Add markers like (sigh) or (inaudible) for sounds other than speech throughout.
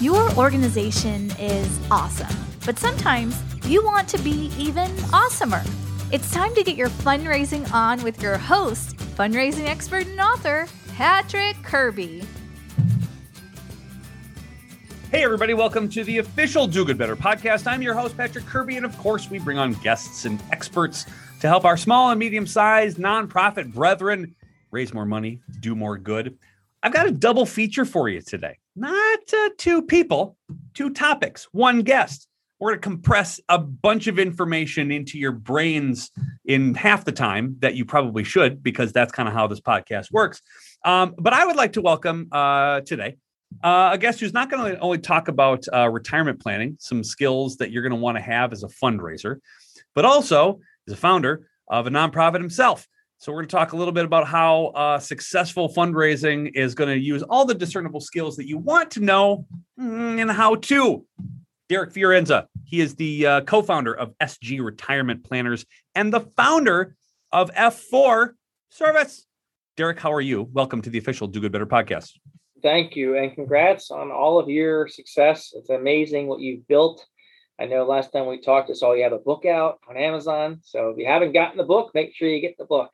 Your organization is awesome, but sometimes you want to be even awesomer. It's time to get your fundraising on with your host, fundraising expert and author, Patrick Kirby. Hey, everybody, welcome to the official Do Good Better podcast. I'm your host, Patrick Kirby, and of course, we bring on guests and experts to help our small and medium sized nonprofit brethren raise more money, do more good. I've got a double feature for you today. Not uh, two people, two topics, one guest. We're going to compress a bunch of information into your brains in half the time that you probably should, because that's kind of how this podcast works. Um, but I would like to welcome uh, today uh, a guest who's not going to only talk about uh, retirement planning, some skills that you're going to want to have as a fundraiser, but also is a founder of a nonprofit himself. So, we're going to talk a little bit about how uh, successful fundraising is going to use all the discernible skills that you want to know mm, and how to. Derek Fiorenza, he is the uh, co founder of SG Retirement Planners and the founder of F4 Service. Derek, how are you? Welcome to the official Do Good Better podcast. Thank you, and congrats on all of your success. It's amazing what you've built. I know last time we talked, I saw you have a book out on Amazon. So if you haven't gotten the book, make sure you get the book.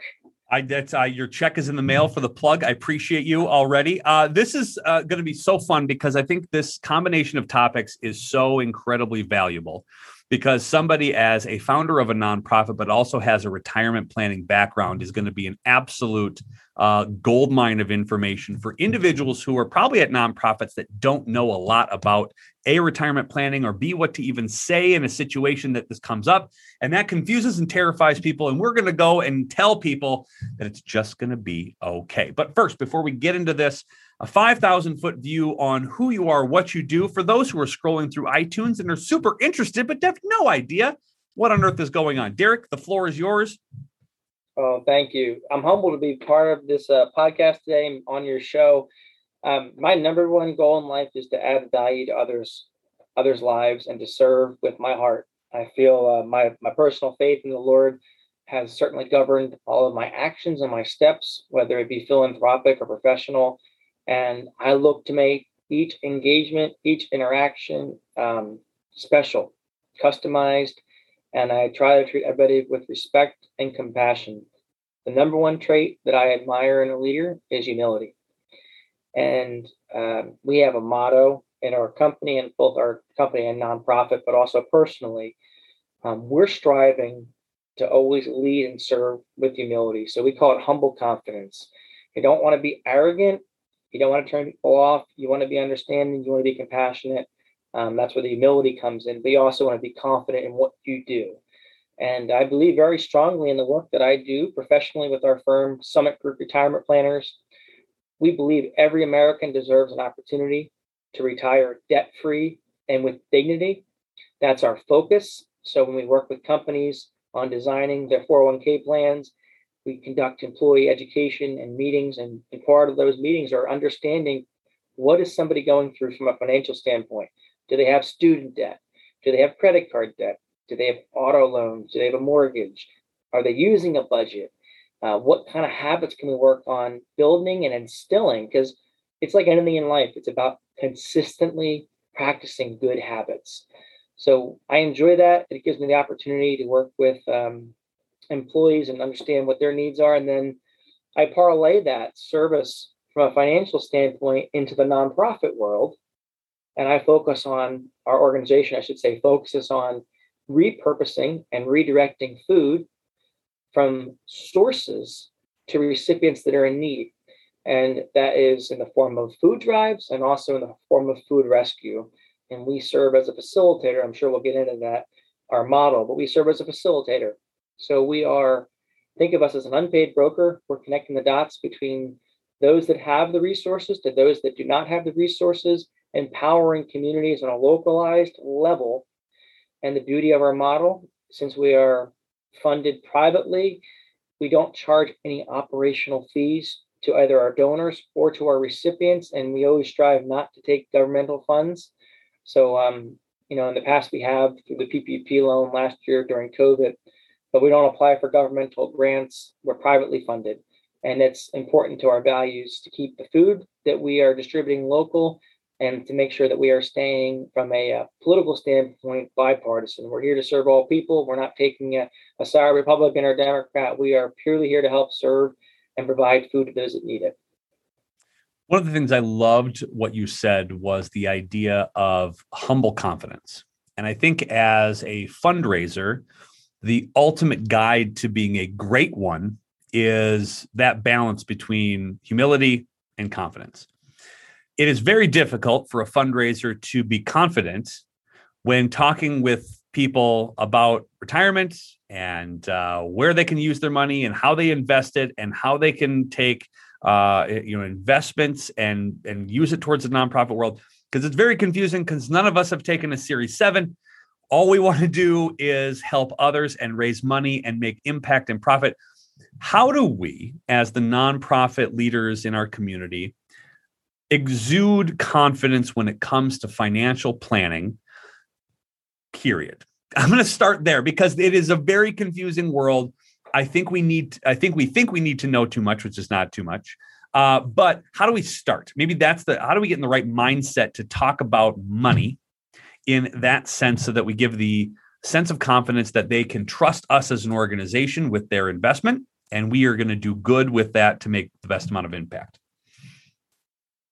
I that's uh, your check is in the mail for the plug. I appreciate you already. Uh, this is uh, going to be so fun because I think this combination of topics is so incredibly valuable because somebody as a founder of a nonprofit but also has a retirement planning background is going to be an absolute uh, gold mine of information for individuals who are probably at nonprofits that don't know a lot about a retirement planning or b what to even say in a situation that this comes up and that confuses and terrifies people and we're going to go and tell people that it's just going to be okay but first before we get into this a 5,000 foot view on who you are, what you do for those who are scrolling through iTunes and are super interested, but have no idea what on earth is going on. Derek, the floor is yours. Oh, thank you. I'm humbled to be part of this uh, podcast today on your show. Um, my number one goal in life is to add value to others, others' lives, and to serve with my heart. I feel uh, my my personal faith in the Lord has certainly governed all of my actions and my steps, whether it be philanthropic or professional. And I look to make each engagement, each interaction um, special, customized, and I try to treat everybody with respect and compassion. The number one trait that I admire in a leader is humility. And um, we have a motto in our company and both our company and nonprofit, but also personally, um, we're striving to always lead and serve with humility. So we call it humble confidence. You don't want to be arrogant you don't want to turn people off. You want to be understanding. You want to be compassionate. Um, that's where the humility comes in. But you also want to be confident in what you do. And I believe very strongly in the work that I do professionally with our firm, Summit Group Retirement Planners. We believe every American deserves an opportunity to retire debt free and with dignity. That's our focus. So when we work with companies on designing their 401k plans, we conduct employee education and meetings and, and part of those meetings are understanding what is somebody going through from a financial standpoint. Do they have student debt? Do they have credit card debt? Do they have auto loans? Do they have a mortgage? Are they using a budget uh, what kind of habits can we work on building and instilling because it's like anything in life it's about consistently practicing good habits so i enjoy that it gives me the opportunity to work with um, employees and understand what their needs are. And then I parlay that service from a financial standpoint into the nonprofit world. And I focus on our organization, I should say, focuses on repurposing and redirecting food from sources to recipients that are in need. And that is in the form of food drives and also in the form of food rescue. And we serve as a facilitator. I'm sure we'll get into that, our model, but we serve as a facilitator. So we are, think of us as an unpaid broker. We're connecting the dots between those that have the resources to those that do not have the resources, empowering communities on a localized level. And the beauty of our model, since we are funded privately, we don't charge any operational fees to either our donors or to our recipients, and we always strive not to take governmental funds. So, um, you know, in the past we have through the PPP loan last year during COVID, but we don't apply for governmental grants. We're privately funded, and it's important to our values to keep the food that we are distributing local and to make sure that we are staying from a, a, uh, political standpoint bipartisan. We're here to serve all people. We're not taking a, a side Republican or Democrat. We are purely here to help serve and provide food to those that need it. One of the things I loved what you said was the idea of humble confidence. And I think as a fundraiser, the ultimate guide to being a great one is that balance between humility and confidence. It is very difficult for a fundraiser to be confident when talking with people about retirement and uh, where they can use their money and how they invest it and how they can take uh, you know investments and and use it towards the nonprofit world. Because it's very confusing because none of us have taken a series 7 all we want to do is help others and raise money and make impact and profit. How do we as the nonprofit leaders in our community exude confidence when it comes to financial planning period (laughs) i'm going to start there because it is a very confusing world I think we need. I think we think we need to know too much, which is not too much. Uh, but how do we start? Maybe that's the. How do we get in the right mindset to talk about money in that sense, so that we give the sense of confidence that they can trust us as an organization with their investment, and we are going to do good with that to make the best amount of impact.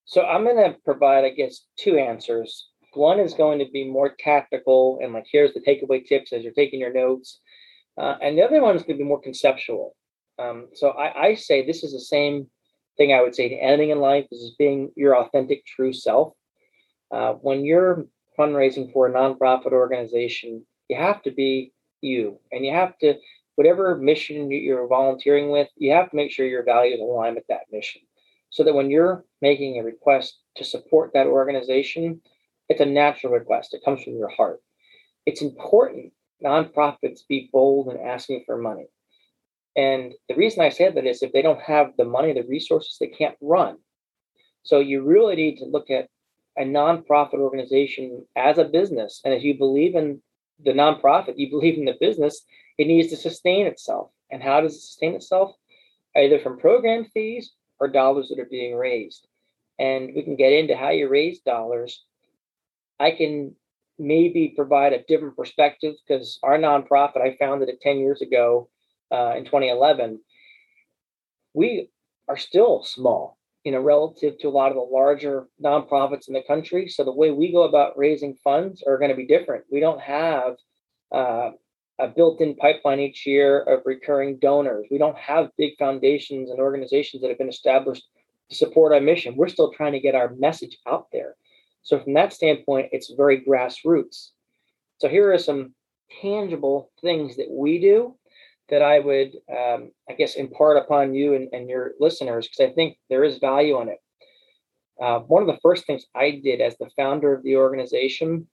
So I'm going to provide, I guess, two answers. One is going to be more tactical and like here's the takeaway tips as you're taking your notes uh, and the other one is going to be more conceptual. Um, so I, I, say this is the same thing I would say to anything in life is being your authentic, true self. Uh, when you're fundraising for a nonprofit organization, you have to be you, and you have to whatever mission you're volunteering with, you have to make sure your values align with that mission, so that when you're making a request to support that organization, it's a natural request. It comes from your heart. It's important nonprofits be bold in asking for money. And the reason I say that is if they don't have the money, the resources, they can't run. So you really need to look at a nonprofit organization as a business. And if you believe in the nonprofit, you (laughs) believe in the business, it needs to sustain itself. And how does it sustain itself? Either from program fees or dollars that are being raised. And we can get into how you raise dollars. I can maybe provide a different perspective because our nonprofit, I founded it 10 years ago uh, in 2011. We are still small, you know, relative to a lot of the larger nonprofits in the country. So the way we go about raising funds are going to be different. We don't have uh, a built-in pipeline each year of recurring donors. We don't have big foundations and organizations that have been established to support our mission. We're still trying to get our message out there. So from that standpoint, it's very grassroots. So here are some tangible things that we do that I would, um, I guess, impart upon you and, and your listeners, because I think there is value in it. Uh, one of the first things I did as the founder of the organization,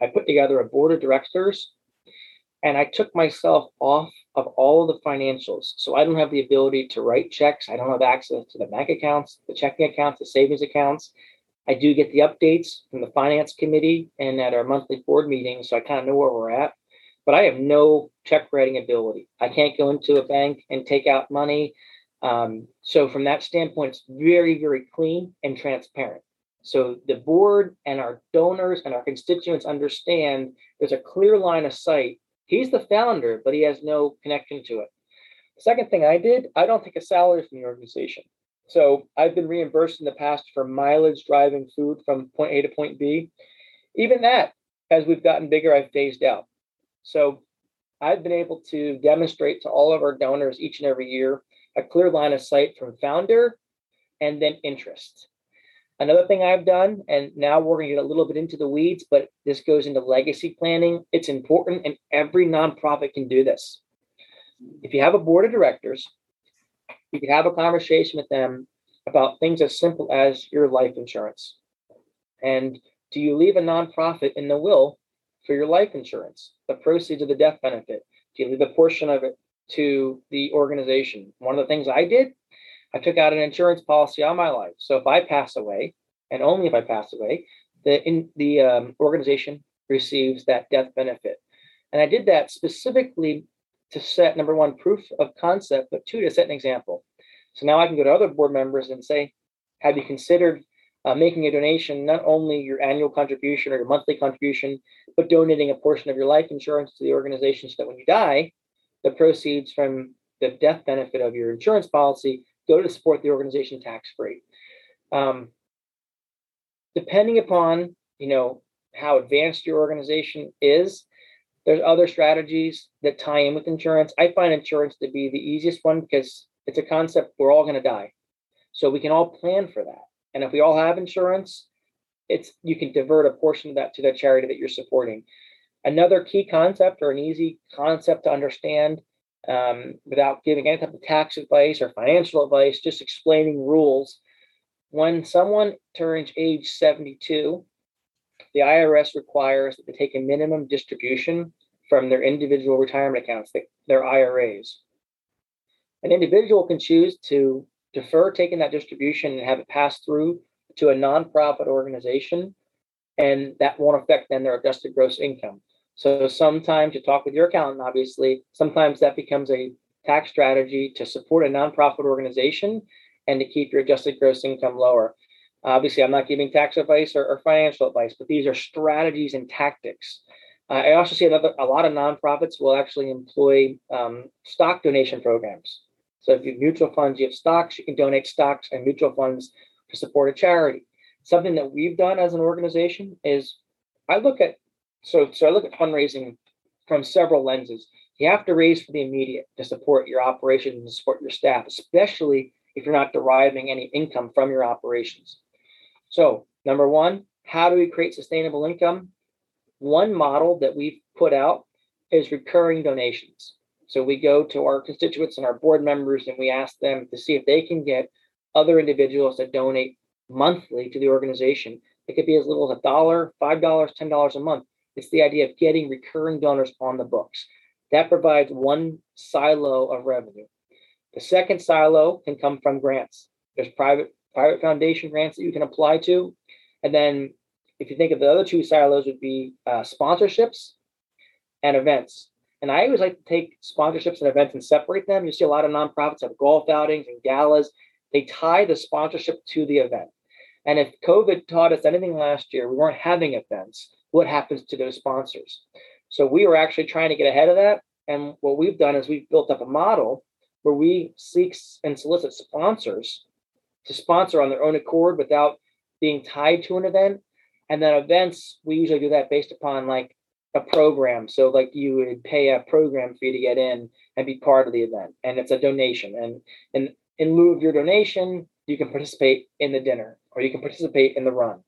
I put together a board of directors and I took myself off of all of the financials. So I don't have the ability to write checks. I don't have access to the bank accounts, the checking accounts, the savings accounts. I do get the updates from the finance committee and at our monthly board meetings, so I kind of know where we're at. But I have no check writing ability. I can't go into a bank and take out money. Um, so from that standpoint, it's very, very clean and transparent. So the board and our donors and our constituents understand there's a clear line of sight. He's the founder, but he has no connection to it. The second thing I did, I don't take a salary from the organization. So I've been reimbursed in the past for mileage driving food from point A to point B. Even that, as we've gotten bigger, I've phased out. So I've been able to demonstrate to all of our donors each and every year a clear line of sight from founder and then interest. Another thing I've done, and now we're going to get a little bit into the weeds, but this goes into legacy planning. It's important, and every nonprofit can do this. If you have a board of directors you can have a conversation with them about things as simple as your life insurance. And do you leave a nonprofit in the will for your life insurance, the proceeds of the death benefit? Do you leave a portion of it to the organization? One of the things I did, I took out an insurance policy on my life. So if I pass away, and only if I pass away, the in the um, organization receives that death benefit. And I did that specifically to set number one proof of concept, but two to set an example. So now I can go to other board members and say, have you considered uh, making a donation, not only your annual contribution or your monthly contribution, but donating a portion of your life insurance to the organization so that when you die, the proceeds from the death benefit of your insurance policy go to support the organization tax free. Um, depending upon you know how advanced your organization is, there's other strategies that tie in with insurance. I find insurance to be the easiest one because it's a concept we're all going to die. So we can all plan for that. And if we all have insurance, it's you can divert a portion of that to the charity that you're supporting. Another key concept or an easy concept to understand um, without giving any type of tax advice or financial advice, just explaining rules. When someone turns age 72, the IRS requires that they take a minimum distribution from their individual retirement accounts, their IRAs. An individual can choose to defer taking that distribution and have it pass through to a nonprofit organization, and that won't affect then their adjusted gross income. So sometimes you talk with your accountant, obviously, sometimes that becomes a tax strategy to support a nonprofit organization and to keep your adjusted gross income lower. Obviously, I'm not giving tax advice or, or financial advice, but these are strategies and tactics. Uh, I also see another, a lot of nonprofits will actually employ um, stock donation programs. So if you have mutual funds, you have stocks, you can donate stocks and mutual funds to support a charity. Something that we've done as an organization is I look at so so I look at fundraising from several lenses. You have to raise for the immediate to support your operations and support your staff, especially if you're not deriving any income from your operations. So, number one, how do we create sustainable income? One model that we've put out is recurring donations. So we go to our constituents and our board members and we ask them to see if they can get other individuals to donate monthly to the organization. It could be as little as a dollar, five dollars, ten dollars a month. It's the idea of getting recurring donors on the books. That provides one silo of revenue. The second silo can come from grants. There's private private foundation grants that you can apply to, and then if you think of the other two silos, would be uh, sponsorships and events. And I always like to take sponsorships and events and separate them. You see a lot of nonprofits have golf outings and galas. They tie the sponsorship to the event. And if COVID taught us anything last year, we weren't having events. What happens to those sponsors? So we are actually trying to get ahead of that. And what we've done is we've built up a model where we seek and solicit sponsors to sponsor on their own accord without being tied to an event. And then events, we usually do that based upon like a program. So like you would pay a program fee to get in and be part of the event, and it's a donation. And and in lieu of your donation, you can (laughs) participate in the dinner or you can participate in the run.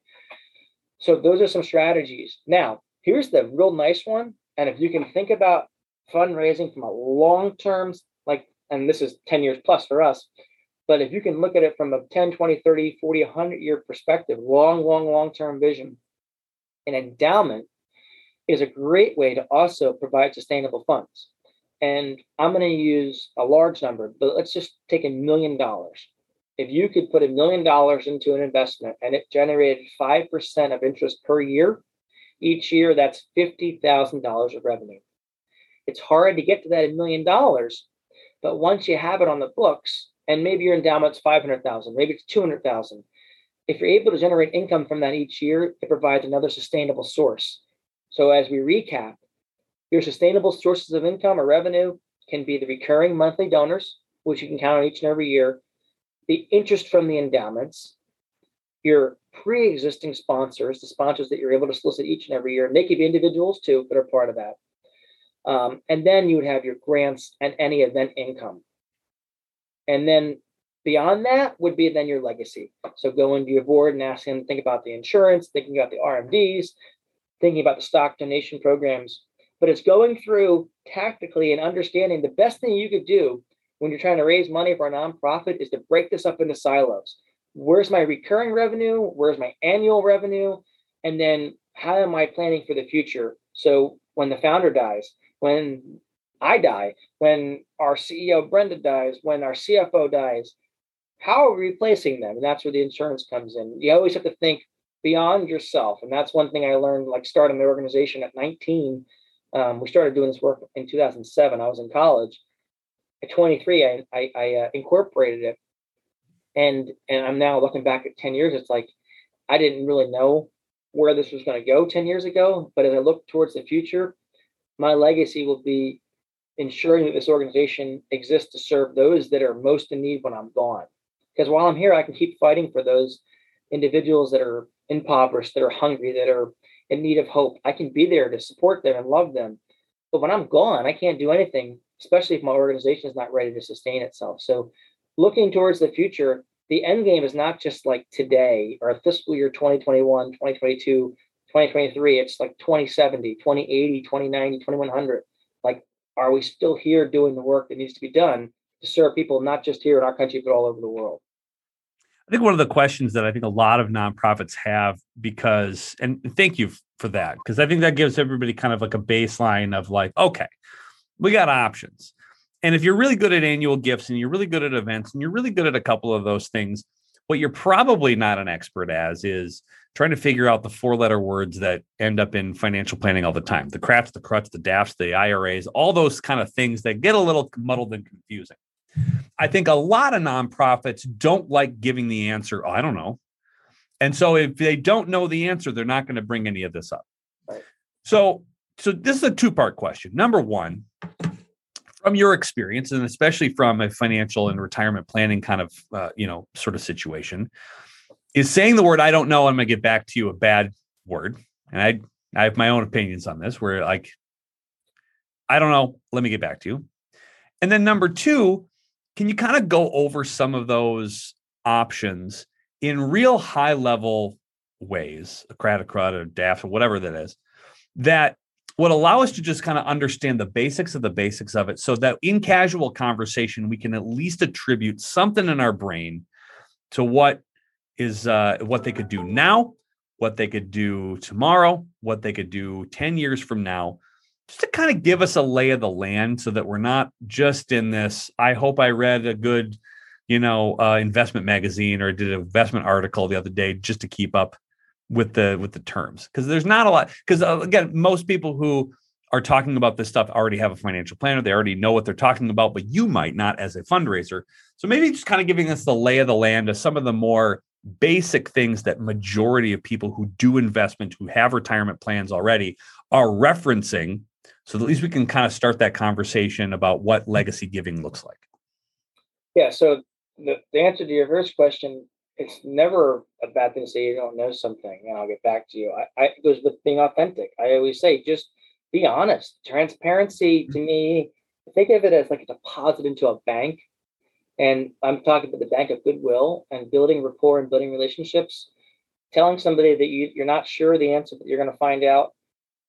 So those are some strategies. Now, here's the real nice one. And if you can think about fundraising from a long term, like, and this is 10 years plus for us, but if you can look at it from a 10, 20, 30, 40, 100 year perspective, long, long, long term vision, an endowment is a great way to also provide sustainable funds. And I'm going to use a large number, but let's just take a million dollars. If you could put a million dollars into an investment and it generated 5% of interest per year, each year that's $50,000 of revenue. It's hard to get to that million dollars, but once you have it on the books, and maybe your endowment's 500,000, maybe it's 200,000. If you're able to generate income from that each year, it provides another sustainable source. So, as we recap, your sustainable sources of income or revenue can be the recurring monthly donors, which you can count on each and every year, the interest from the endowments, your pre existing sponsors, the sponsors that you're able to solicit each and every year, and they could be individuals too that are part of that. Um, and then you would have your grants and any event income. And then beyond that would be then your legacy. So go into your board and ask them to think about the insurance, thinking about the RMDs, thinking about the stock donation programs, but it's going through tactically and understanding the best thing you could do when you're trying to raise money for a nonprofit is to break this up into silos. where's my recurring revenue? Where's my annual revenue? And then how am I planning for the future? So when the founder dies, when I die, when our CEO Brenda dies, when our CFO dies, how are we replacing them? And that's where the insurance comes in. You always have to think beyond yourself. And that's one thing I learned, like starting the organization at 19. Um, we started doing this work in 2007. I was in college. At 23, I, I, I uh, incorporated it. And, and I'm now looking back at 10 years, it's like I didn't really know where this was going to go 10 years ago. But as I look towards the future, my legacy will be ensuring that this organization exists to serve those that are most in need when I'm gone. Because while I'm here, I can keep fighting for those individuals that are impoverished, that are hungry, that are in need of hope. I can be there to support them and love them. But when I'm gone, I can't do anything, especially if my organization is not ready to sustain itself. So, looking towards the future, the end game is not just like today or fiscal year 2021, 2022, 2023. It's like 2070, 2080, 2090, 2100. Like, are we still here doing the work that needs to be done to serve people, not just here in our country, but all over the world? I think one of the questions that I think a lot of nonprofits have because, and thank you for that, because I think that gives everybody kind of like a baseline of like, okay, we got options. And if you're really good at annual gifts and you're really good at events and you're really good at a couple of those things, what you're probably not an expert as is trying to figure out the four letter words that end up in financial planning all the time the crats, the cruts, the DAFs, the IRAs, all those kind of things that get a little muddled and confusing. I think a lot of nonprofits don't like giving the answer, oh, I don't know. And so if they don't know the answer, they're not going to bring any of this up. So so this is a two-part question. Number 1, from your experience and especially from a financial and retirement planning kind of uh, you know sort of situation is saying the word i don't know i'm going to get back to you a bad word. And i i have my own opinions on this where like i don't know let me get back to you. And then number two can you kind of go over some of those options in real high level ways, a Cradicrut or daft or whatever that is, that would allow us to just kind of understand the basics of the basics of it so that in casual conversation, we can at least attribute something in our brain to what is uh, what they could do now, what they could do tomorrow, what they could do 10 years from now just to kind of give us a lay of the land so that we're not just in this i hope i read a good you know uh, investment magazine or did an investment article the other day just to keep up with the with the terms because there's not a lot because uh, again most people who are talking about this stuff already have a financial planner they already know what they're talking about but you might not as a fundraiser so maybe just kind of giving us the lay of the land of some of the more basic things that majority of people who do investment who have retirement plans already are referencing so at least we can kind of start that conversation about what legacy giving looks like. Yeah. So the, the answer to your first question, it's never a bad thing to say you don't know something, and I'll get back to you. I, I it goes with being authentic. I always say just be honest. Transparency to me, think of it as like a deposit into a bank. And I'm talking about the bank of goodwill and building rapport and building relationships. Telling somebody that you, you're not sure the answer that you're going to find out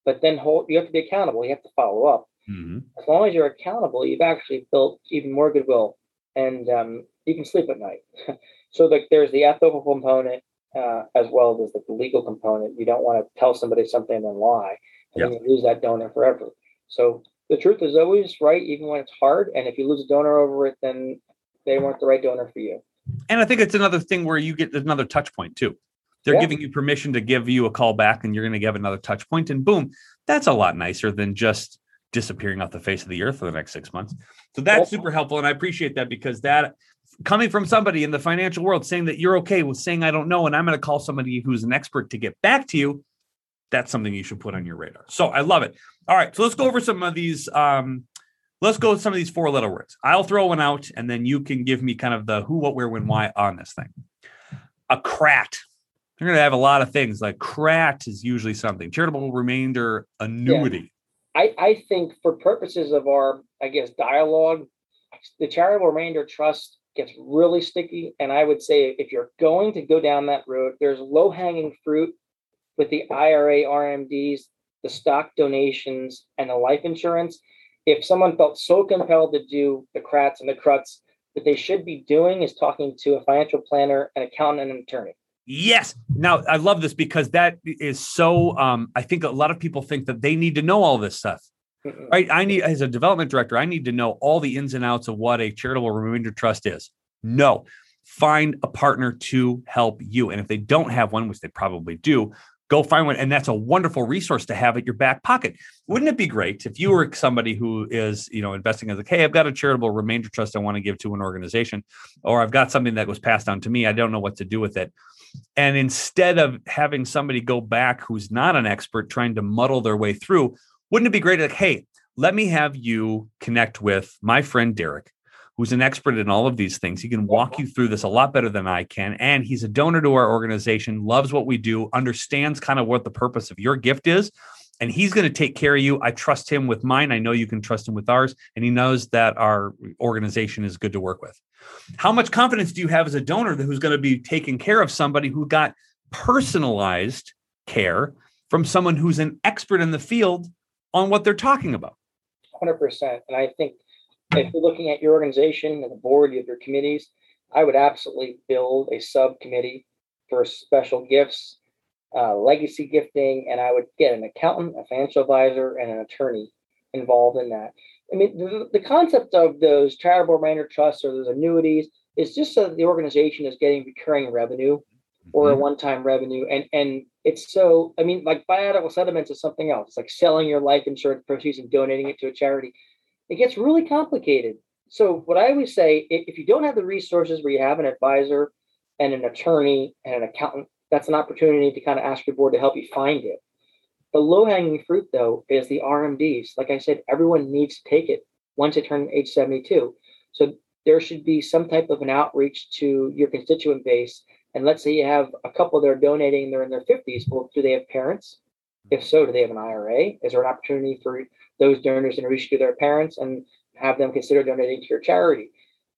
but then hold you have to be accountable you have to follow up mm-hmm. as long as you're accountable you've actually built even more goodwill and um, you can sleep at night (laughs) so the, there's the ethical component uh, as well as the legal component you don't want to tell somebody something and then lie and yep. then you lose that donor forever so the truth is always right even when it's hard and if you lose a donor over it then they weren't the right donor for you and i think it's another thing where you get another touch point too they're yeah. giving you permission to give you a call back and you're going to give another touch point and boom, that's a lot nicer than just disappearing off the face of the earth for the next six months. So that's super helpful. And I appreciate that because that coming from somebody in the financial world saying that you're okay with saying, I don't know, and I'm going to call somebody who's an expert to get back to you. That's something you should put on your radar. So I love it. All right. So let's go over some of these. Um, let's go with some of these four letter words. I'll throw one out and then you can give me kind of the who, what, where, when, why on this thing. A crat you're going to have a lot of things like CRAT is usually something charitable remainder annuity. Yeah. I, I think for purposes of our, I guess, dialogue, the charitable remainder trust gets really sticky. And I would say if you're going to go down that road, there's low hanging fruit with the IRA, RMDs, the stock donations, and the life insurance. If someone felt so compelled to do the CRATs and the CRUTs, what they should be doing is talking to a financial planner, an accountant, and an attorney. Yes. Now I love this because that is so. Um, I think a lot of people think that they need to know all this stuff, Right? I need, as a development director, I need to know all the ins and outs of what a charitable remainder trust is. No, find a partner to help you, and if they don't have one, which they probably do, go find one and that's a wonderful resource to have at your back pocket wouldn't it be great if you were somebody who is you know investing as like hey i've got a charitable remainder trust i want to give to an organization or i've got something that was passed down to me i don't know what to do with it and instead of having somebody go back who's not an expert trying to muddle their way through wouldn't it be great like hey let me have you connect with my friend derek who's an expert in all of these things. He can walk you through this a lot better than I can. And he's a donor to our organization, loves what we do, understands kind of what the purpose of your gift is. And he's going to take care of you. I trust him with mine. I know you can trust him with ours. And he knows that our organization is good to work with. How much confidence do you have as a donor who's going to be taking care of somebody who got personalized care from someone who's an expert in the field on what they're talking about? 100%. And I think if you're looking at your organization and the board, of your committees, I would absolutely build a subcommittee for special gifts, uh, legacy gifting, and I would get an accountant, a financial advisor, and an attorney involved in that. I mean, the, the concept of those charitable remainder trusts or those annuities is just so that the organization is getting recurring revenue or mm-hmm. a one-time revenue, and and it's so. I mean, like viatical settlements is something else. It's like selling your life insurance proceeds and donating it to a charity it gets really complicated. So, what I always say if you don't have the resources where you have an advisor and an attorney and an accountant, that's an opportunity to kind of ask your board to help you find it. The low hanging fruit, though, is the RMDs. Like I said, everyone needs to take it once they turn age 72. So, there should be some type of an outreach to your constituent base. And let's say you have a couple that are donating, they're in their 50s. Well, do they have parents? If so, do they have an IRA? Is there an opportunity for those donors to reach to their parents and have them consider donating to your charity?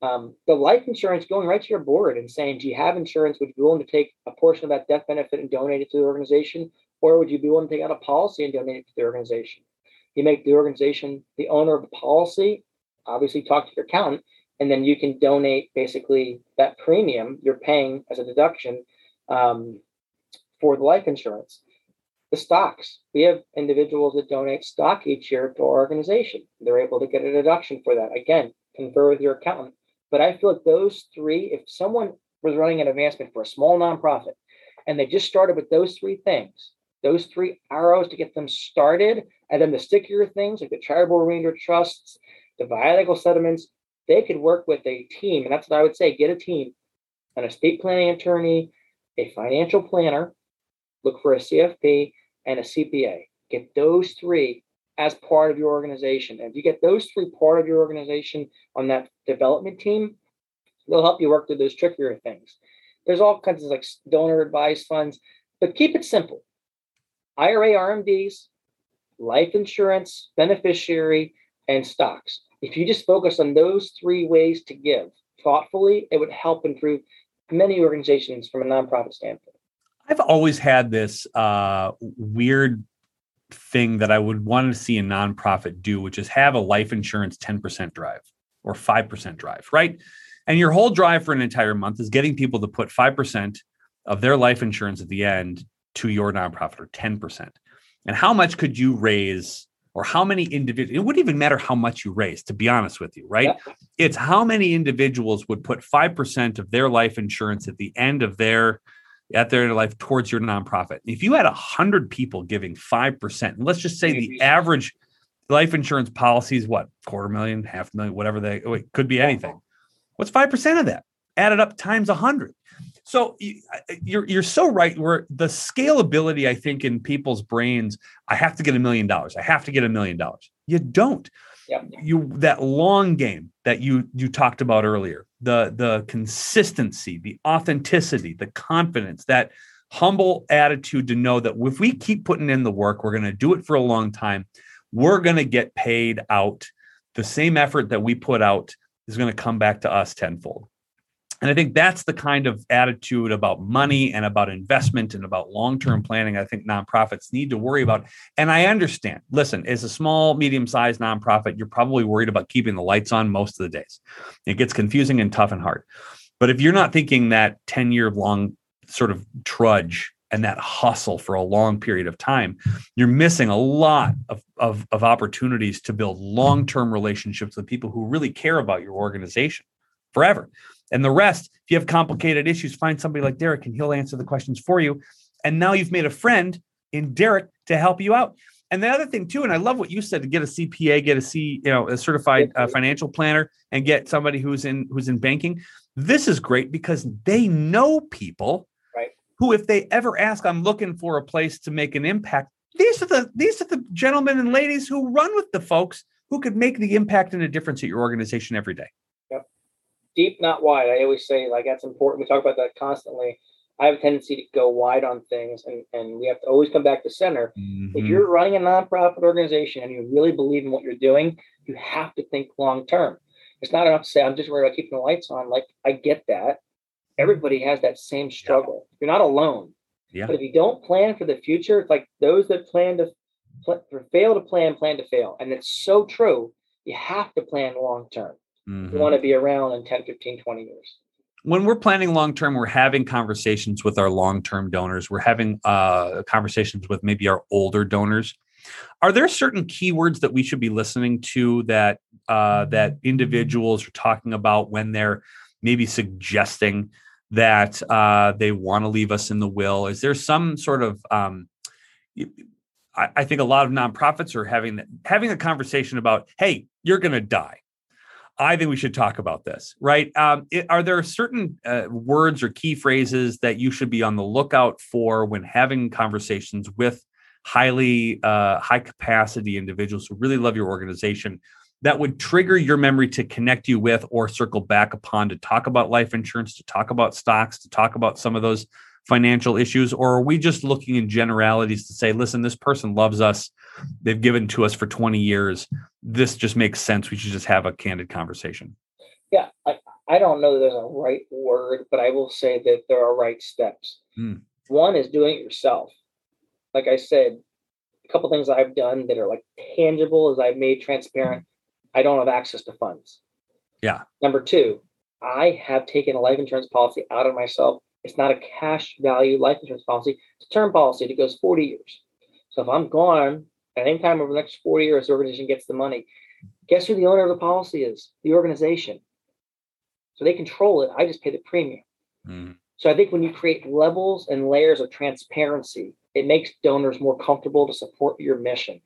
Um, the life insurance going right to your board and saying, do you have insurance? Would you be willing to take a portion of that death benefit and donate it to the organization? Or would you be willing to take out a policy and donate it to the organization? You make the organization the owner of the policy, obviously talk to your accountant, and then you can donate basically that premium you're paying as a deduction um, for the life insurance the stocks. We have individuals that donate stock each year to our organization. They're able to get a deduction for that. Again, confer with your accountant. But I feel like those three, if someone was running an advancement for a small nonprofit and they just started with those three things, those three arrows to get them started, and then the stickier things like the charitable remainder trusts, the viatical settlements, they could work with a team. And that's what I would say get a team, an estate planning attorney, a financial planner, look for a CFP, and a CPA. Get those three as part of your organization. And if you get those three part of your organization on that development team, they'll help you work through those trickier things. There's all kinds of like donor advised funds, but keep it simple. IRA RMDs, life insurance, beneficiary, and stocks. If you just focus on those three ways to give thoughtfully, it would help improve many organizations from a nonprofit standpoint. I've always had this uh, weird thing that I would want to see a nonprofit do, which is have a life insurance 10% drive or 5% drive, right? And your whole drive for an entire month is getting people to put 5% of their life insurance at the end to your nonprofit or 10%. And how much could you raise or how many individuals, it wouldn't even matter how much you raise, to be honest with you, right? Yeah. It's how many individuals would put 5% of their life insurance at the end of their at their life towards your nonprofit. If you had a hundred people giving five percent, let's just say the average life insurance policy is what quarter million, half million, whatever they it could be anything. What's five percent of that? Added up times a hundred. So you're you're so right. Where the scalability, I think, in people's brains, I have to get a million dollars. I have to get a million dollars. You don't. Yep. You that long game that you you talked about earlier, the the consistency, the authenticity, the confidence, that humble attitude to know that if we keep putting in the work, we're going to do it for a long time. We're going to get paid out. The same effort that we put out is going to come back to us tenfold. And I think that's the kind of attitude about money and about investment and about long term planning I think nonprofits need to worry about. And I understand, listen, as a small, medium sized nonprofit, you're probably worried about keeping the lights on most of the days. It gets confusing and tough and hard. But if you're not thinking that 10 year long sort of trudge and that hustle for a long period of time, you're missing a lot of, of, of opportunities to build long term relationships with people who really care about your organization forever. And the rest, if you have complicated issues, find somebody like Derek and he'll answer the questions for you. And now you've made a friend in Derek to help you out. And the other thing too, and I love what you said to get a CPA, get a C, you know, a certified uh, financial planner, and get somebody who's in who's in banking. This is great because they know people right. who, if they ever ask, "I'm looking for a place to make an impact," these are the these are the gentlemen and ladies who run with the folks who could make the impact and a difference at your organization every day deep, not wide. I always say like that's important. We talk about that constantly. I have a tendency to go wide on things, and, and we have to always come back to center. Mm-hmm. If you're running a nonprofit organization and you really believe in what you're doing, you have to think long term. It's not enough to say, I'm just worried about keeping the lights on. Like, I get that. Everybody has that same struggle. Yeah. You're not alone. Yeah. But if you don't plan for the future, it's like those that plan to pl- fail to plan, plan to fail. And it's so true. You have to plan long term. Mm-hmm. want to be around in 10, 15, 20 years. When we're planning long term, we're having conversations with our long term donors. We're having uh, conversations with maybe our older donors. Are there certain keywords that we should be listening to that uh, that individuals are talking about when they're maybe suggesting that uh, they want to leave us in the will? Is there some sort of um, I, I think a lot of nonprofits are having having a conversation about, hey, you're going to die I think we should talk about this, right? Um, it, are there certain uh, words or key phrases that you should be on the lookout for when having conversations with highly uh, high capacity individuals who really love your organization that would trigger your memory to connect you with or circle back upon to talk about life insurance, to talk about stocks, to talk about some of those financial issues? Or are we just looking in generalities to say, listen, this person loves us. They've given to us for 20 years. This just makes sense. We should just have a candid conversation. Yeah. I, I don't know there's a right word, but I will say that there are right steps. Hmm. One is doing it yourself. Like I said, a couple things I've done that are like tangible is I've made transparent. I don't have access to funds. Yeah. Number two, I have taken a life insurance policy out of myself it's not a cash value life insurance policy. It's a term policy that goes 40 years. So if I'm gone at any time over the next 40 years, the organization gets the money. Guess who the owner of the policy is? The organization. So they control it. I just pay the premium. Mm. So I think when you create levels and layers of transparency, it makes donors more comfortable to support your mission.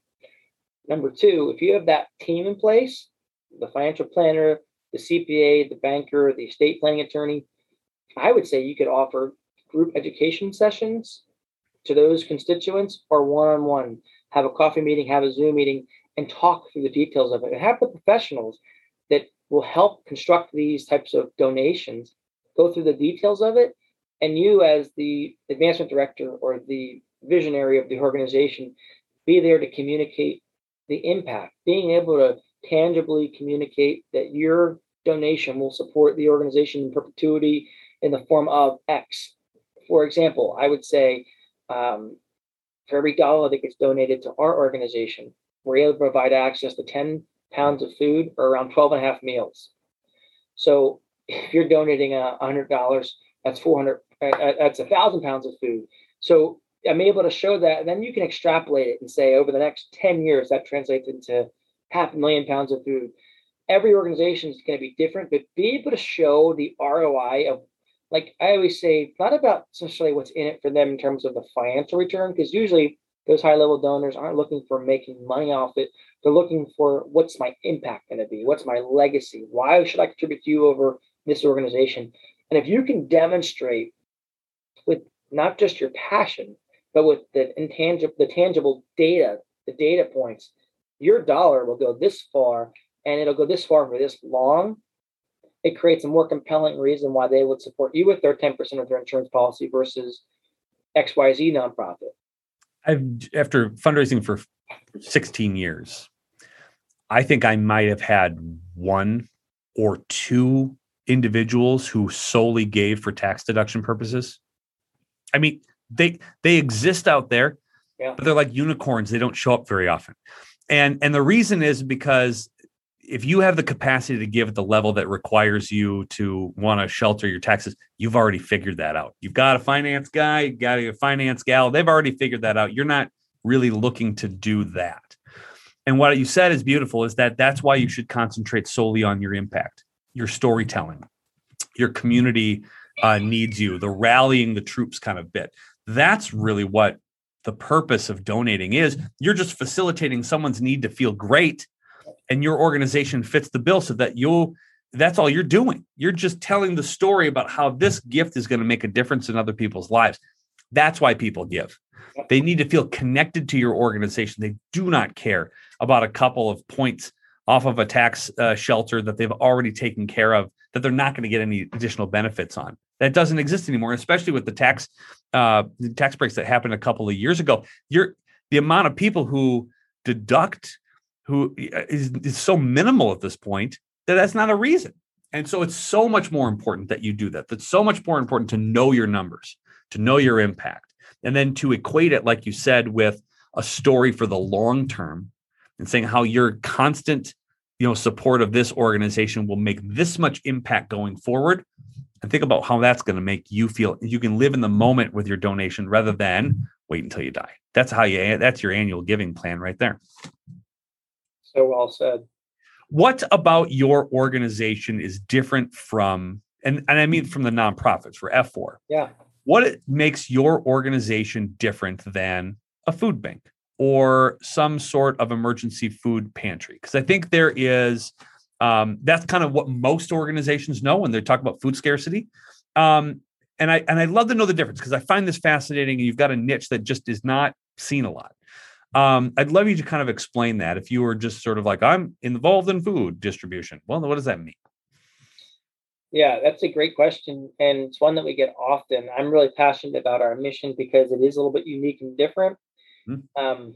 Number two, if you have that team in place, the financial planner, the CPA, the banker, the estate planning attorney, I would say you could offer group education sessions to those constituents or one on one. Have a coffee meeting, have a Zoom meeting, and talk through the details of it. And have the professionals that will help construct these types of donations go through the details of it. And you, as the advancement director or the visionary of the organization, be there to communicate the impact, being able to tangibly communicate that your donation will support the organization in perpetuity in the form of X. For example, I would say um, for every dollar that gets donated to our organization, we're able to provide access to 10 pounds of food or around 12 and a half meals. So if you're donating a $100, that's 400, uh, uh, that's a thousand pounds of food. So I'm able to show that, and then you can extrapolate it and say over the next 10 years, that translates into half a million pounds of food. Every organization is going to be different, but be able to show the ROI of like I always say, not about necessarily what's in it for them in terms of the financial return, because usually those high level donors aren't looking for making money off it. They're looking for what's my impact going to be? What's my legacy? Why should I contribute to you over this organization? And if you can demonstrate with not just your passion, but with the intangible, the tangible data, the data points, your dollar will go this far and it'll go this far for this long it creates a more compelling reason why they would support you with their 10% of their insurance policy versus XYZ nonprofit. I've after fundraising for 16 years, I think I might have had one or two individuals who solely gave for tax deduction purposes? I mean, they they exist out there, Yeah. but they're like unicorns. They don't show up very often. And and the reason is because if you have the capacity to give at the level that requires you to want to shelter your taxes, you've already figured that out. You've got a finance guy, you got a finance gal, they've already figured that out. You're not really looking to do that. And what you said is beautiful is that that's why you should concentrate solely on your impact, your storytelling, your community uh, needs you, the rallying the troops kind of bit. That's really what the purpose of donating is. You're just facilitating someone's need to feel great, and your organization fits the bill so that you'll. That's all you're doing. You're just telling the story about how this gift is going to make a difference in other people's lives. That's why people give. They need to feel connected to your organization. They do not care about a couple of points off of a tax uh, shelter that they've already taken care of that they're not going to get any additional benefits on. That doesn't exist anymore, especially with the tax uh, tax breaks that happened a couple of years ago. You're the amount of people who deduct who uh, is, is so minimal at this point that that's not a reason. And so it's so much more important that you do that. That's so much more important to know your numbers, to know your impact, and then to equate it, like you said, with a story for the long term and saying how your constant you know support of this organization will make this much impact going forward and think about how that's going to make you feel you can live in the moment with your donation rather than wait until you die that's how you that's your annual giving plan right there So well said. what about your organization is different from and, and i mean from the nonprofits for f4 Yeah. what makes your organization different than a food bank or some sort of emergency food pantry because i think there is um, that's kind of what most organizations know when they talk about food scarcity um, and i and i love to know the difference because i find this fascinating and you've got a niche that just is not seen a lot um, i'd love you to kind of explain that if you were just sort of like i'm involved in food distribution well what does that mean Yeah, that's a great question. And it's one that we get often. I'm really passionate about our mission because it is a little bit unique and different. Hmm. Um,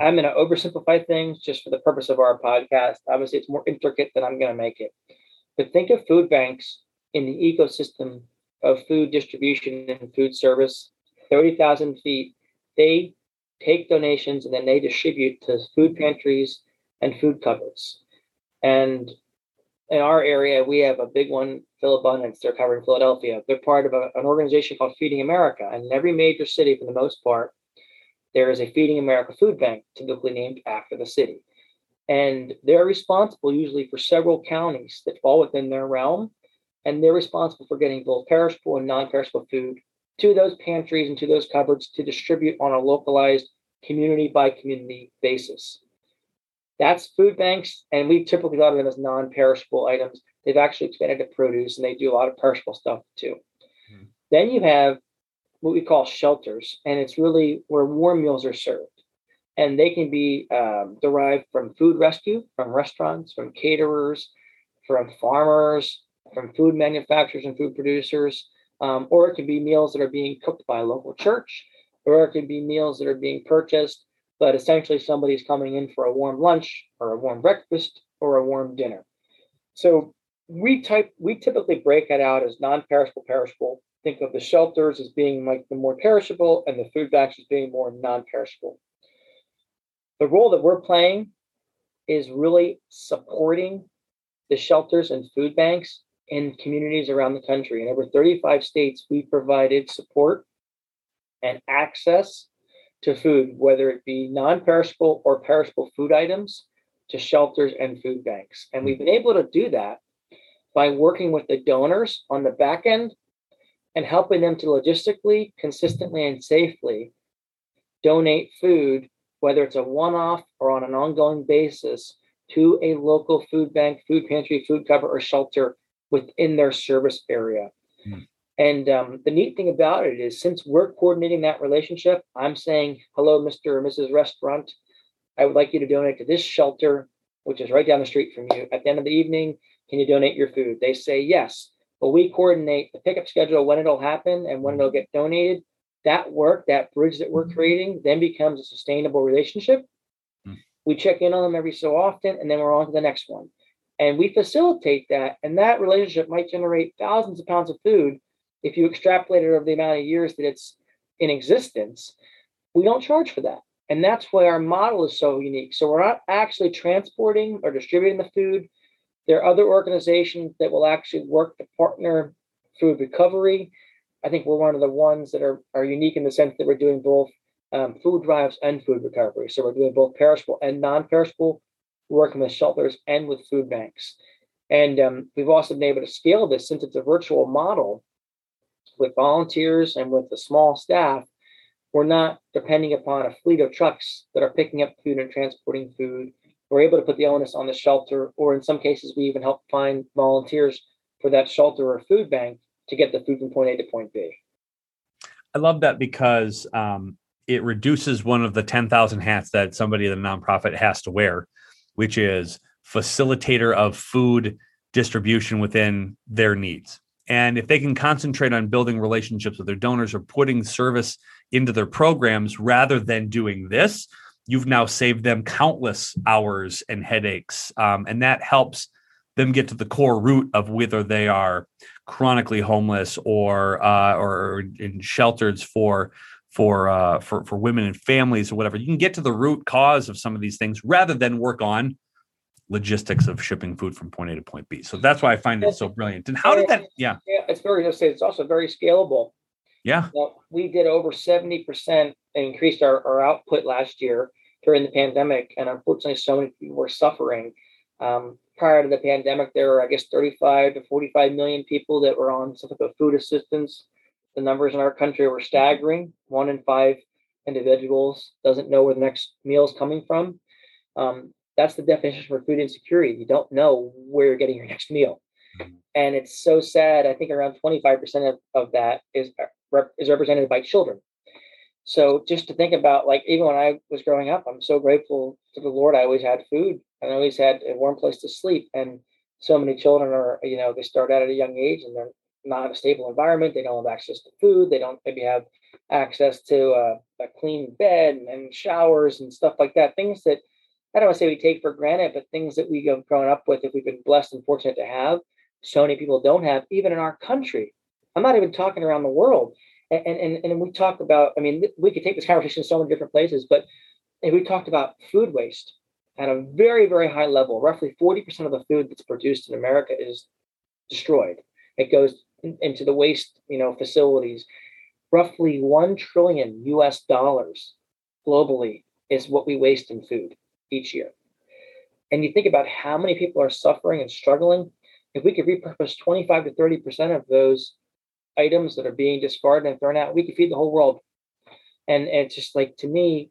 I'm going to oversimplify things just for the purpose of our podcast. Obviously, it's more intricate than I'm going to make it. But think of food banks in the ecosystem of food distribution and food service, 30,000 feet. They take donations and then they distribute to food pantries and food cupboards. And in our area, we have a big one, Philabundance. They're covering Philadelphia. They're part of a, an organization called Feeding America. And in every major city, for the most part, there is a Feeding America food bank, typically named after the city. And they're responsible usually for several counties that fall within their realm. And they're responsible for getting both perishable and non perishable food to those pantries and to those cupboards to distribute on a localized community by community basis. That's food banks, and we typically thought of them as non-perishable items. They've actually expanded to produce, and they do a lot of perishable stuff too. Hmm. Then you have what we call shelters, and it's really where warm meals are served, and they can be um, derived from food rescue, from restaurants, from caterers, from farmers, from food manufacturers and food producers, um, or it can be meals that are being cooked by a local church, or it can be meals that are being purchased but essentially somebody's coming in for a warm lunch or a warm breakfast or a warm dinner. So we type we typically break it out as non-perishable, perishable. Think of the shelters as being like the more perishable and the food banks as being more non-perishable. The role that we're playing is really supporting the shelters and food banks in communities around the country. In over 35 states, we provided support and access to food, whether it be non perishable or perishable food items, to shelters and food banks. And we've been able to do that by working with the donors on the back end and helping them to logistically, consistently, and safely donate food, whether it's a one off or on an ongoing basis, to a local food bank, food pantry, food cover, or shelter within their service area. Mm. And um, the neat thing about it is, since we're coordinating that relationship, I'm saying, hello, Mr. or Mrs. Restaurant. I would like you to donate to this shelter, which is right down the street from you. At the end of the evening, can you donate your food? They say yes. But we coordinate the pickup schedule, when it'll happen, and when it'll get donated. That work, that bridge that we're creating, then becomes a sustainable relationship. Hmm. We check in on them every so often, and then we're on to the next one. And we facilitate that. And that relationship might generate thousands of pounds of food if you extrapolate it over the amount of years that it's in existence. We don't charge for that. And that's why our model is so unique. So we're not actually transporting or distributing the food. There are other organizations that will actually work to partner food recovery. I think we're one of the ones that are, are unique in the sense that we're doing both um, food drives and food recovery. So we're doing both perishable and non-perishable, working with shelters and with food banks. And um, we've also been able to scale this since it's a virtual model with volunteers and with a small staff we're not depending upon a fleet of trucks that are picking up food and transporting food. We're able to put the onus on the shelter, or in some cases, we even help find volunteers for that shelter or food bank to get the food from point A to point B. I love that because um, it reduces one of the 10,000 hats that somebody in a nonprofit has to wear, which is facilitator of food distribution within their needs. And if they can concentrate on building relationships with their donors or putting service into their programs rather than doing this, you've now saved them countless hours and headaches. Um, and that helps them get to the core root of whether they are chronically homeless or uh, or in shelters for for uh, for for women and families or whatever. You can get to the root cause of some of these things rather than work on logistics of shipping food from point A to point B. So that's why I find it so brilliant. And how did that? Yeah, yeah, it's very. It's also very scalable. Yeah. Well, we did over 70% and increased our, our output last year during the pandemic. And unfortunately, so many people were suffering. Um, prior to the pandemic, there were, I guess, 35 to 45 million people that were on some type of food assistance. The numbers in our country were staggering. One in five individuals doesn't know where the next meal is coming from. Um, that's the definition for food insecurity. You don't know where you're getting your next meal. And it's so sad. I think around 25% of, of that is rep- is represented by children. So just to think about, like, even when I was growing up, I'm so grateful to the Lord. I always had food and I always had a warm place to sleep. And so many children are, you know, they start out at a young age and they're not a stable environment. They don't have access to food. They don't maybe have access to uh, a clean bed and showers and stuff like that. Things that I don't want to say we take for granted, but things that we have grown up with, if we've been blessed and fortunate to have, so many people don't have, even in our country. I'm not even talking around the world. And, and, and we talk about, I mean, we could take this (laughs) conversation so many different places, but we talked about food waste at a very, very high level. Roughly 40% of the food that's produced in America is destroyed. It goes into the waste, you know, facilities. Roughly 1 trillion US dollars globally is what we waste in food each year. And you think about how many people are suffering and struggling. If we could repurpose 25 to 30% of those items that are being discarded and thrown out, we could feed the whole world. And, and it's just like to me,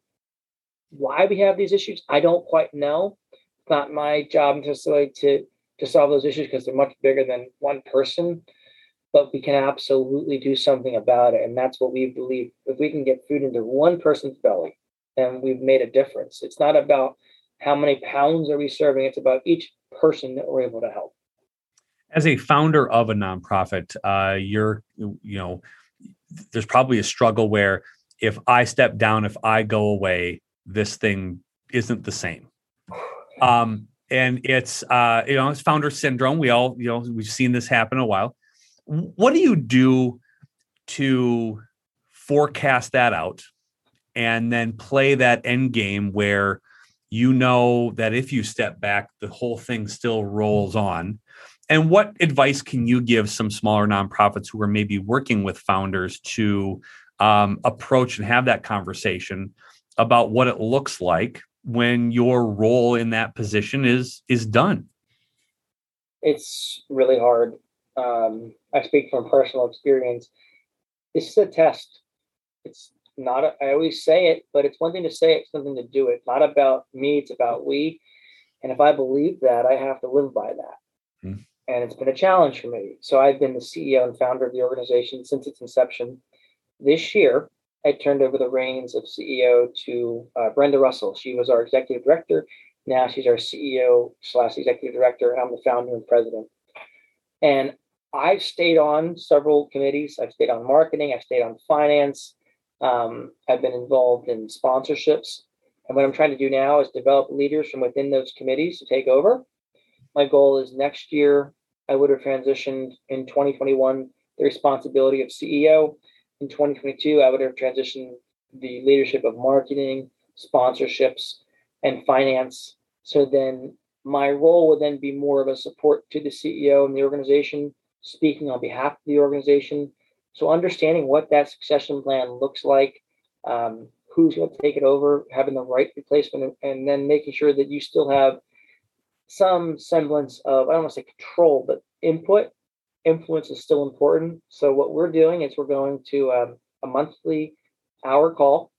why we have these issues, I don't quite know. It's not my job necessarily to to solve those issues because they're much bigger than one person. But we can absolutely do something about it. And that's what we believe. If we can get food into one person's belly, then we've made a difference. It's not about how many pounds are we serving, it's about each person that we're able to help as a founder of a nonprofit, uh, you're, you know, there's probably a struggle where if I step down, if I go away, this thing isn't the same. (sighs) Um, and it's, uh, you know, it's founder syndrome. We all, you know, we've seen this happen a while. What do you do to forecast that out and then play that end game where you know that if you step back, the whole thing still rolls on? And what advice can you give some smaller nonprofits who are maybe working with founders to um, approach and have that conversation about what it looks like when your role in that position is is done? It's really hard. Um, I speak from personal experience. This is a test. It's not. A, I always say it, but it's one thing to say it, it's something to do it. Not about me. It's about we. And if I believe that, I have to live by that. Mm and it's been a challenge for me. So I've been the CEO and founder of the organization since its inception. This year, I turned over the reins of CEO to uh, Brenda Russell. She was our executive director. Now she's our CEO slash executive director. I'm the founder and president. And I've stayed on several committees. I've stayed on marketing. I've stayed on finance. Um, I've been involved in sponsorships. And what I'm trying to do now is develop leaders from within those committees to take over my goal is next year I would have transitioned in 2021 the responsibility of CEO. In 2022, I would have transitioned the leadership of marketing, sponsorships, and finance. So then my role would then be more of a support to the CEO and the organization, speaking on behalf of the organization. So understanding what that succession plan looks like, um, who's going to take it over, having the right replacement, and then making sure that you still have some semblance of I don't want to say control, but input. Influence is still important. So what we're doing is we're going to um, a monthly hour call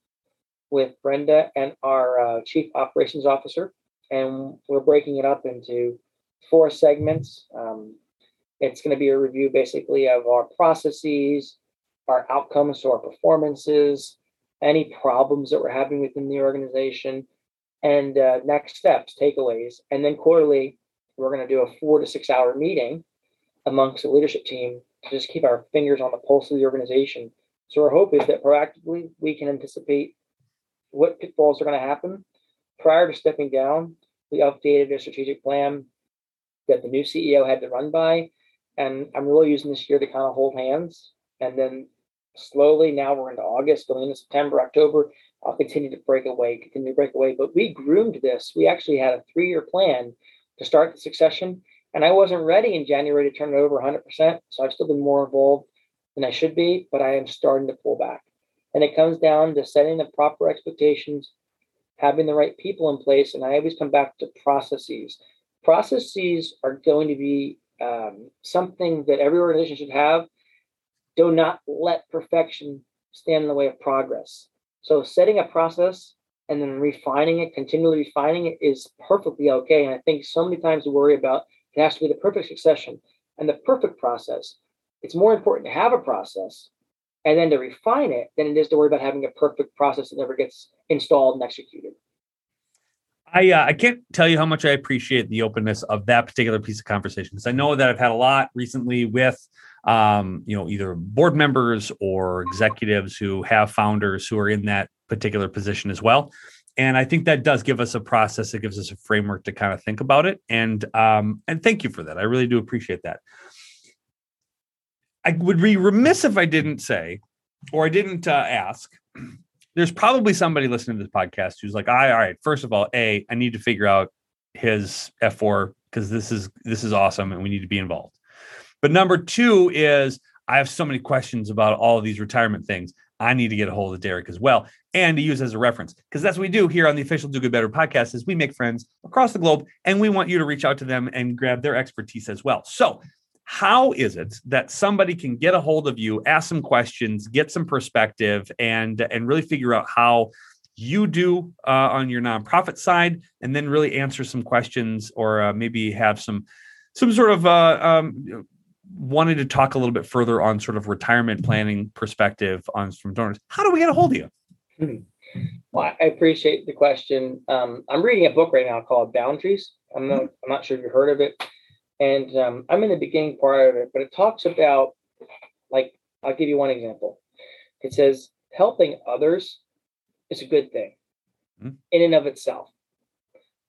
with Brenda and our uh, chief operations officer, and we're breaking it up into four segments. Um, it's going to be a review basically of our processes, our outcomes, so our performances, any problems that we're having within the organization, and uh, next steps, takeaways. And then quarterly, we're going to do a four to six hour meeting amongst the leadership team to just keep our fingers on the pulse of the organization. So our hope is that proactively we can anticipate what pitfalls are going to happen. Prior to stepping down, we updated a strategic plan that the new CEO had to run by. And I'm really using this year to kind of hold hands. And then slowly, now we're into August, going into September, October, I'll continue to break away, continue to break away. But we groomed this. We actually had a three year plan to start the succession. And I wasn't ready in January to turn it over 100%. So I've still been more involved than I should be, but I am starting to pull back. And it comes down to setting the proper expectations, having the right people in place. And I always come back to processes. Processes are going to be um, something that every organization should have. Do not let perfection stand in the way of progress. So setting a process and then refining it, continually refining it is perfectly okay. And I think so many times we worry about it has to be the perfect succession and the perfect process. It's more important to have a process and then to refine it than it is to worry about having a perfect process that never gets installed and executed. I uh, I can't tell you how much I appreciate the openness of that particular piece of conversation because I know that I've had a lot recently with um, you know, either board members or executives who have founders who are in that particular position as well. And I think that does give us a process. It gives us a framework to kind of think about it. And um, and thank you for that. I really do appreciate that. I would be remiss if I didn't say, or I didn't uh, ask. There's probably somebody listening to this podcast who's like, "I all right. First of all, a I need to figure out his F4 because this is this is awesome, and we need to be involved." But number two is I have so many questions about all of these retirement things. I need to get a hold of Derek as well and to use as a reference because that's what we do here on the official Do Good Better podcast is we make friends across the globe and we want you to reach out to them and grab their expertise as well. So how is it that somebody can get a hold of you, ask some questions, get some perspective, and and really figure out how you do uh, on your nonprofit side, and then really answer some questions or uh, maybe have some some sort of uh, um, wanted to talk a little bit further on sort of retirement planning perspective on from donors. How do we get a hold of you? Hmm. Well, I appreciate the question. Um, I'm reading a book right now called Boundaries. I'm not, I'm not sure if you've heard of it, and um, I'm in the beginning part of it, but it talks about like I'll give you one example. It says helping others is a good thing mm-hmm. in and of itself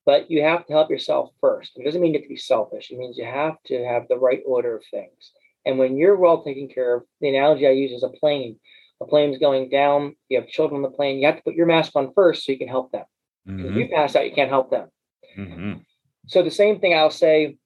but you have to help yourself first. It doesn't mean you have to be selfish. It means you have to have the right order of things. And when you're well taken care of, the analogy I use is a plane. A plane's going down. You have children on the plane. You have to put your mask on first so you can help them. Mm-hmm. If you pass out, you can't help them. Mm-hmm. So the same thing I'll say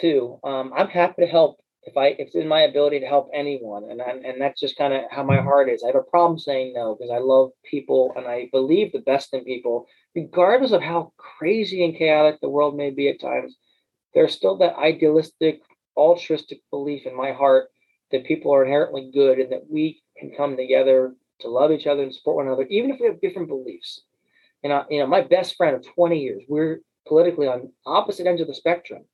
too. Um, I'm happy to help if I if it's in my ability to help anyone, and I, and that's just kind of how my heart is. I have a problem saying no because I love people and I believe the best in people, regardless of how crazy and chaotic the world may be at times, there's still that idealistic, altruistic belief in my heart that people are inherently good and that we can come together to love each other and support one another, even if we have different beliefs. And I, you know, my best friend of 20 years, we're politically on opposite ends of the spectrum.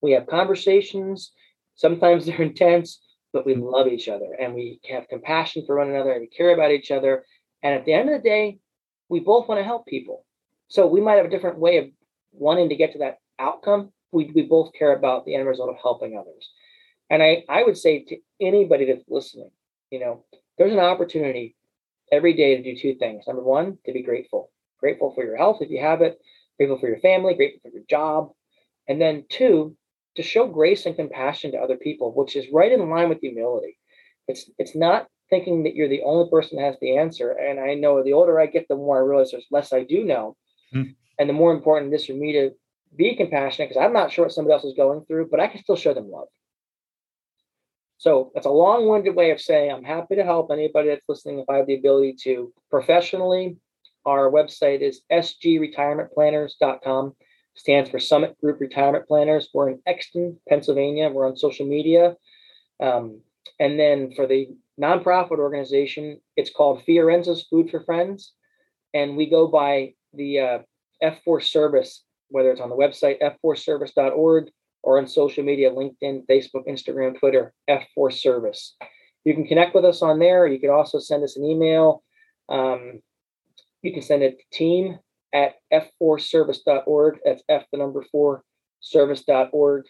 We have conversations. Sometimes (laughs) they're intense, but we mm-hmm. love each other and we have compassion for one another and we care about each other. And at the end of the day, we both want to help people. So we might have a different way of wanting to get to that outcome. We, we both care about the end result of helping others. And I, I would say to anybody that's listening, you know, there's an opportunity every day to do two things. Number one, to be grateful. Grateful for your health if you have it, grateful for your family, grateful for your job. And then two, to show grace and compassion to other people, which is right in line with humility. It's it's not thinking that you're the only person that has the answer. And I know the older I get, the more I realize there's less I do know. Mm. And the more important it is for me to be compassionate because I'm not sure what somebody else is going through, but I can still show them love. So it's a long-winded way of saying I'm happy to help anybody that's listening if I have the ability to professionally. Our website is sgretirementplanners.com, stands for Summit Group Retirement Planners. We're in Exton, Pennsylvania. We're on social media. Um, and then for the nonprofit organization, it's called Fiorenza's Food for Friends. And we go by the uh, F4 service, whether it's on the website, f4service.org, or on social media LinkedIn, Facebook, Instagram, Twitter, F4 Service. You can connect with us on there. You can also send us an email. Um, you can send it to team at f4service.org. That's F the number four service.org.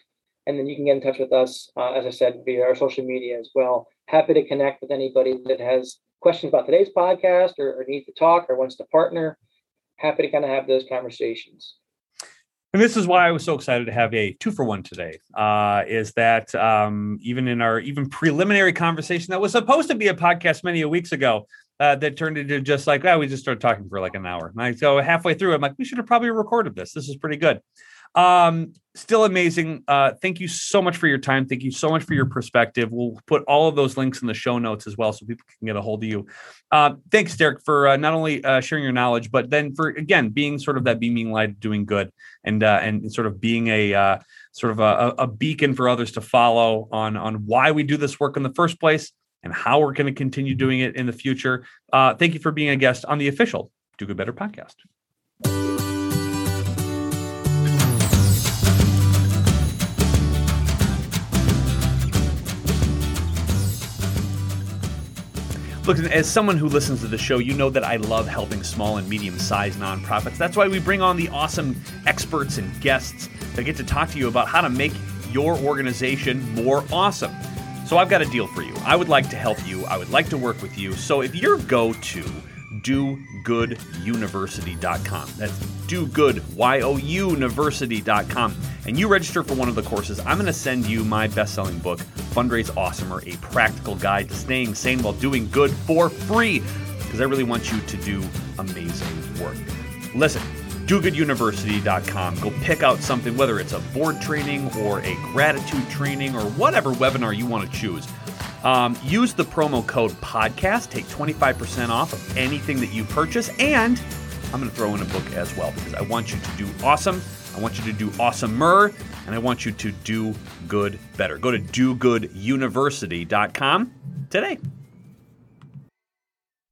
And then you can get in touch with us, uh, as I said, via our social media as well. Happy to connect with anybody that has questions about today's podcast or, or needs to talk or wants to partner. Happy to kind of have those conversations. And this is why I was so excited to have a two for one today. Uh, is that um, even in our even preliminary conversation that was supposed to be a podcast many weeks ago, uh, that turned into just like, oh, we just started talking for like an hour. And I go halfway through, I'm like, we should have probably recorded this. This is pretty good. Um, still amazing. Uh, thank you so much for your time. Thank you so much for your perspective. We'll put all of those links in the show notes as well so people can get a hold of you. Uh, thanks, Derek, for uh, not only uh, sharing your knowledge, but then for again being sort of that beaming light, doing good, and uh, and sort of being a uh, sort of a, a beacon for others to follow on on why we do this work in the first place and how we're going to continue doing it in the future. Uh, thank you for being a guest on the official Do Good Better podcast. Look, as someone who listens to the show, you know that I love helping small and medium sized nonprofits. That's why we bring on the awesome experts and guests that get to talk to you about how to make your organization more awesome. So I've got a deal for you. I would like to help you, I would like to work with you. So if you go to dogooduniversity.com, that's dogood, Y-O-U, university.com, and you register for one of the courses, I'm going to send you my best-selling book, Fundraise Awesomer, a practical guide to staying sane while doing good for free, because I really want you to do amazing work. Listen, dogooduniversity.com. Go pick out something, whether it's a board training or a gratitude training or whatever webinar you want to choose. Um, use the promo code podcast, take 25% off of anything that you purchase, and I'm going to throw in a book as well because I want you to do awesome. I want you to do awesomer, and I want you to do good better. Go to dogooduniversity.com today.